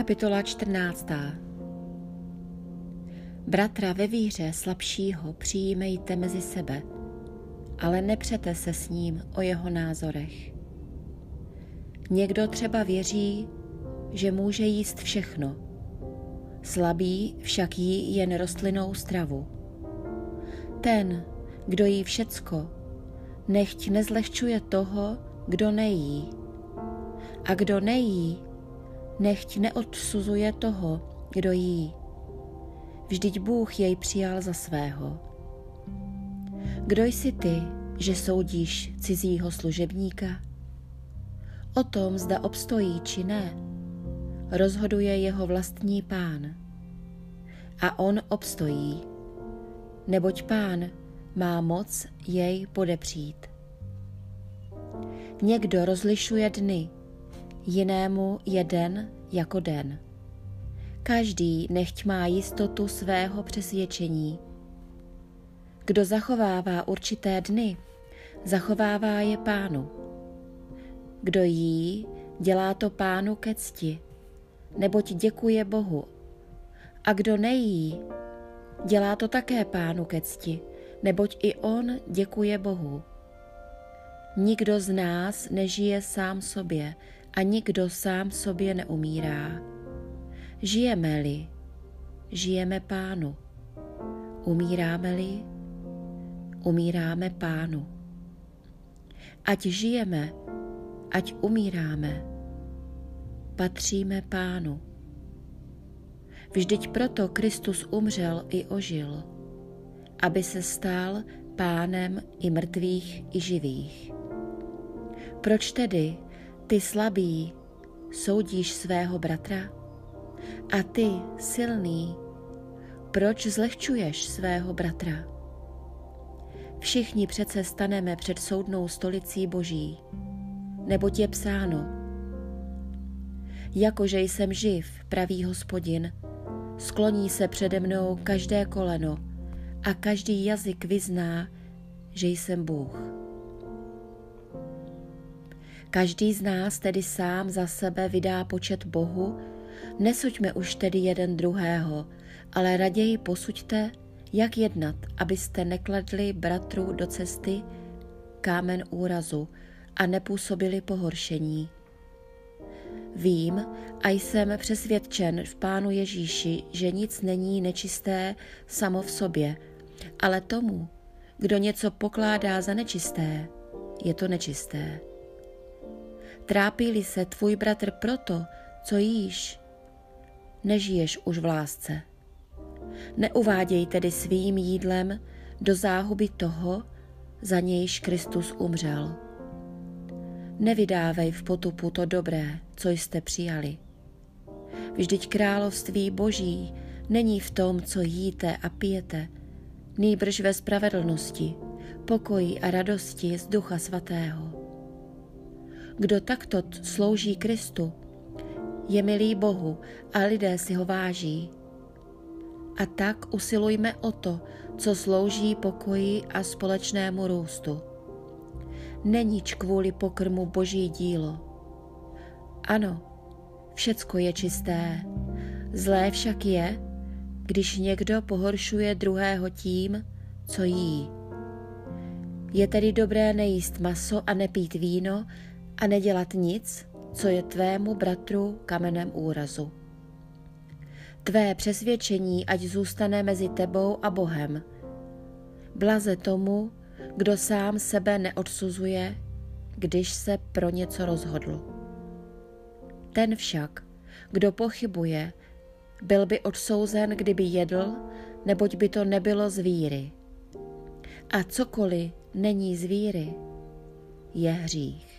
Kapitola 14. Bratra ve víře slabšího přijímejte mezi sebe, ale nepřete se s ním o jeho názorech. Někdo třeba věří, že může jíst všechno, slabý však jí jen rostlinnou stravu. Ten, kdo jí všecko, nechť nezlehčuje toho, kdo nejí. A kdo nejí, nechť neodsuzuje toho, kdo jí. Vždyť Bůh jej přijal za svého. Kdo jsi ty, že soudíš cizího služebníka? O tom, zda obstojí či ne, rozhoduje jeho vlastní pán. A on obstojí, neboť pán má moc jej podepřít. Někdo rozlišuje dny, jinému je den jako den. Každý nechť má jistotu svého přesvědčení. Kdo zachovává určité dny, zachovává je pánu. Kdo jí, dělá to pánu ke cti, neboť děkuje Bohu. A kdo nejí, dělá to také pánu ke cti, neboť i on děkuje Bohu. Nikdo z nás nežije sám sobě a nikdo sám sobě neumírá. Žijeme-li, žijeme pánu. Umíráme-li, umíráme pánu. Ať žijeme, ať umíráme, patříme pánu. Vždyť proto Kristus umřel i ožil, aby se stal pánem i mrtvých, i živých. Proč tedy ty slabý soudíš svého bratra? A ty silný, proč zlehčuješ svého bratra? Všichni přece staneme před soudnou stolicí Boží, neboť je psáno. Jakože jsem živ, pravý hospodin, skloní se přede mnou každé koleno a každý jazyk vyzná, že jsem Bůh. Každý z nás tedy sám za sebe vydá počet Bohu, nesuďme už tedy jeden druhého, ale raději posuďte, jak jednat, abyste nekladli bratru do cesty kámen úrazu a nepůsobili pohoršení. Vím a jsem přesvědčen v Pánu Ježíši, že nic není nečisté samo v sobě, ale tomu, kdo něco pokládá za nečisté, je to nečisté. Trápí-li se tvůj bratr proto, co jíš, nežiješ už v lásce. Neuváděj tedy svým jídlem do záhuby toho, za nějž Kristus umřel. Nevydávej v potupu to dobré, co jste přijali. Vždyť království boží není v tom, co jíte a pijete, nýbrž ve spravedlnosti, pokoji a radosti z Ducha Svatého. Kdo takto slouží Kristu, je milý Bohu a lidé si ho váží. A tak usilujme o to, co slouží pokoji a společnému růstu. Neníč kvůli pokrmu boží dílo. Ano, všecko je čisté. Zlé však je, když někdo pohoršuje druhého tím, co jí. Je tedy dobré nejíst maso a nepít víno, a nedělat nic, co je tvému bratru kamenem úrazu. Tvé přesvědčení ať zůstane mezi tebou a Bohem. Blaze tomu, kdo sám sebe neodsuzuje, když se pro něco rozhodl. Ten však, kdo pochybuje, byl by odsouzen, kdyby jedl, neboť by to nebylo z víry. A cokoliv není z víry, je hřích.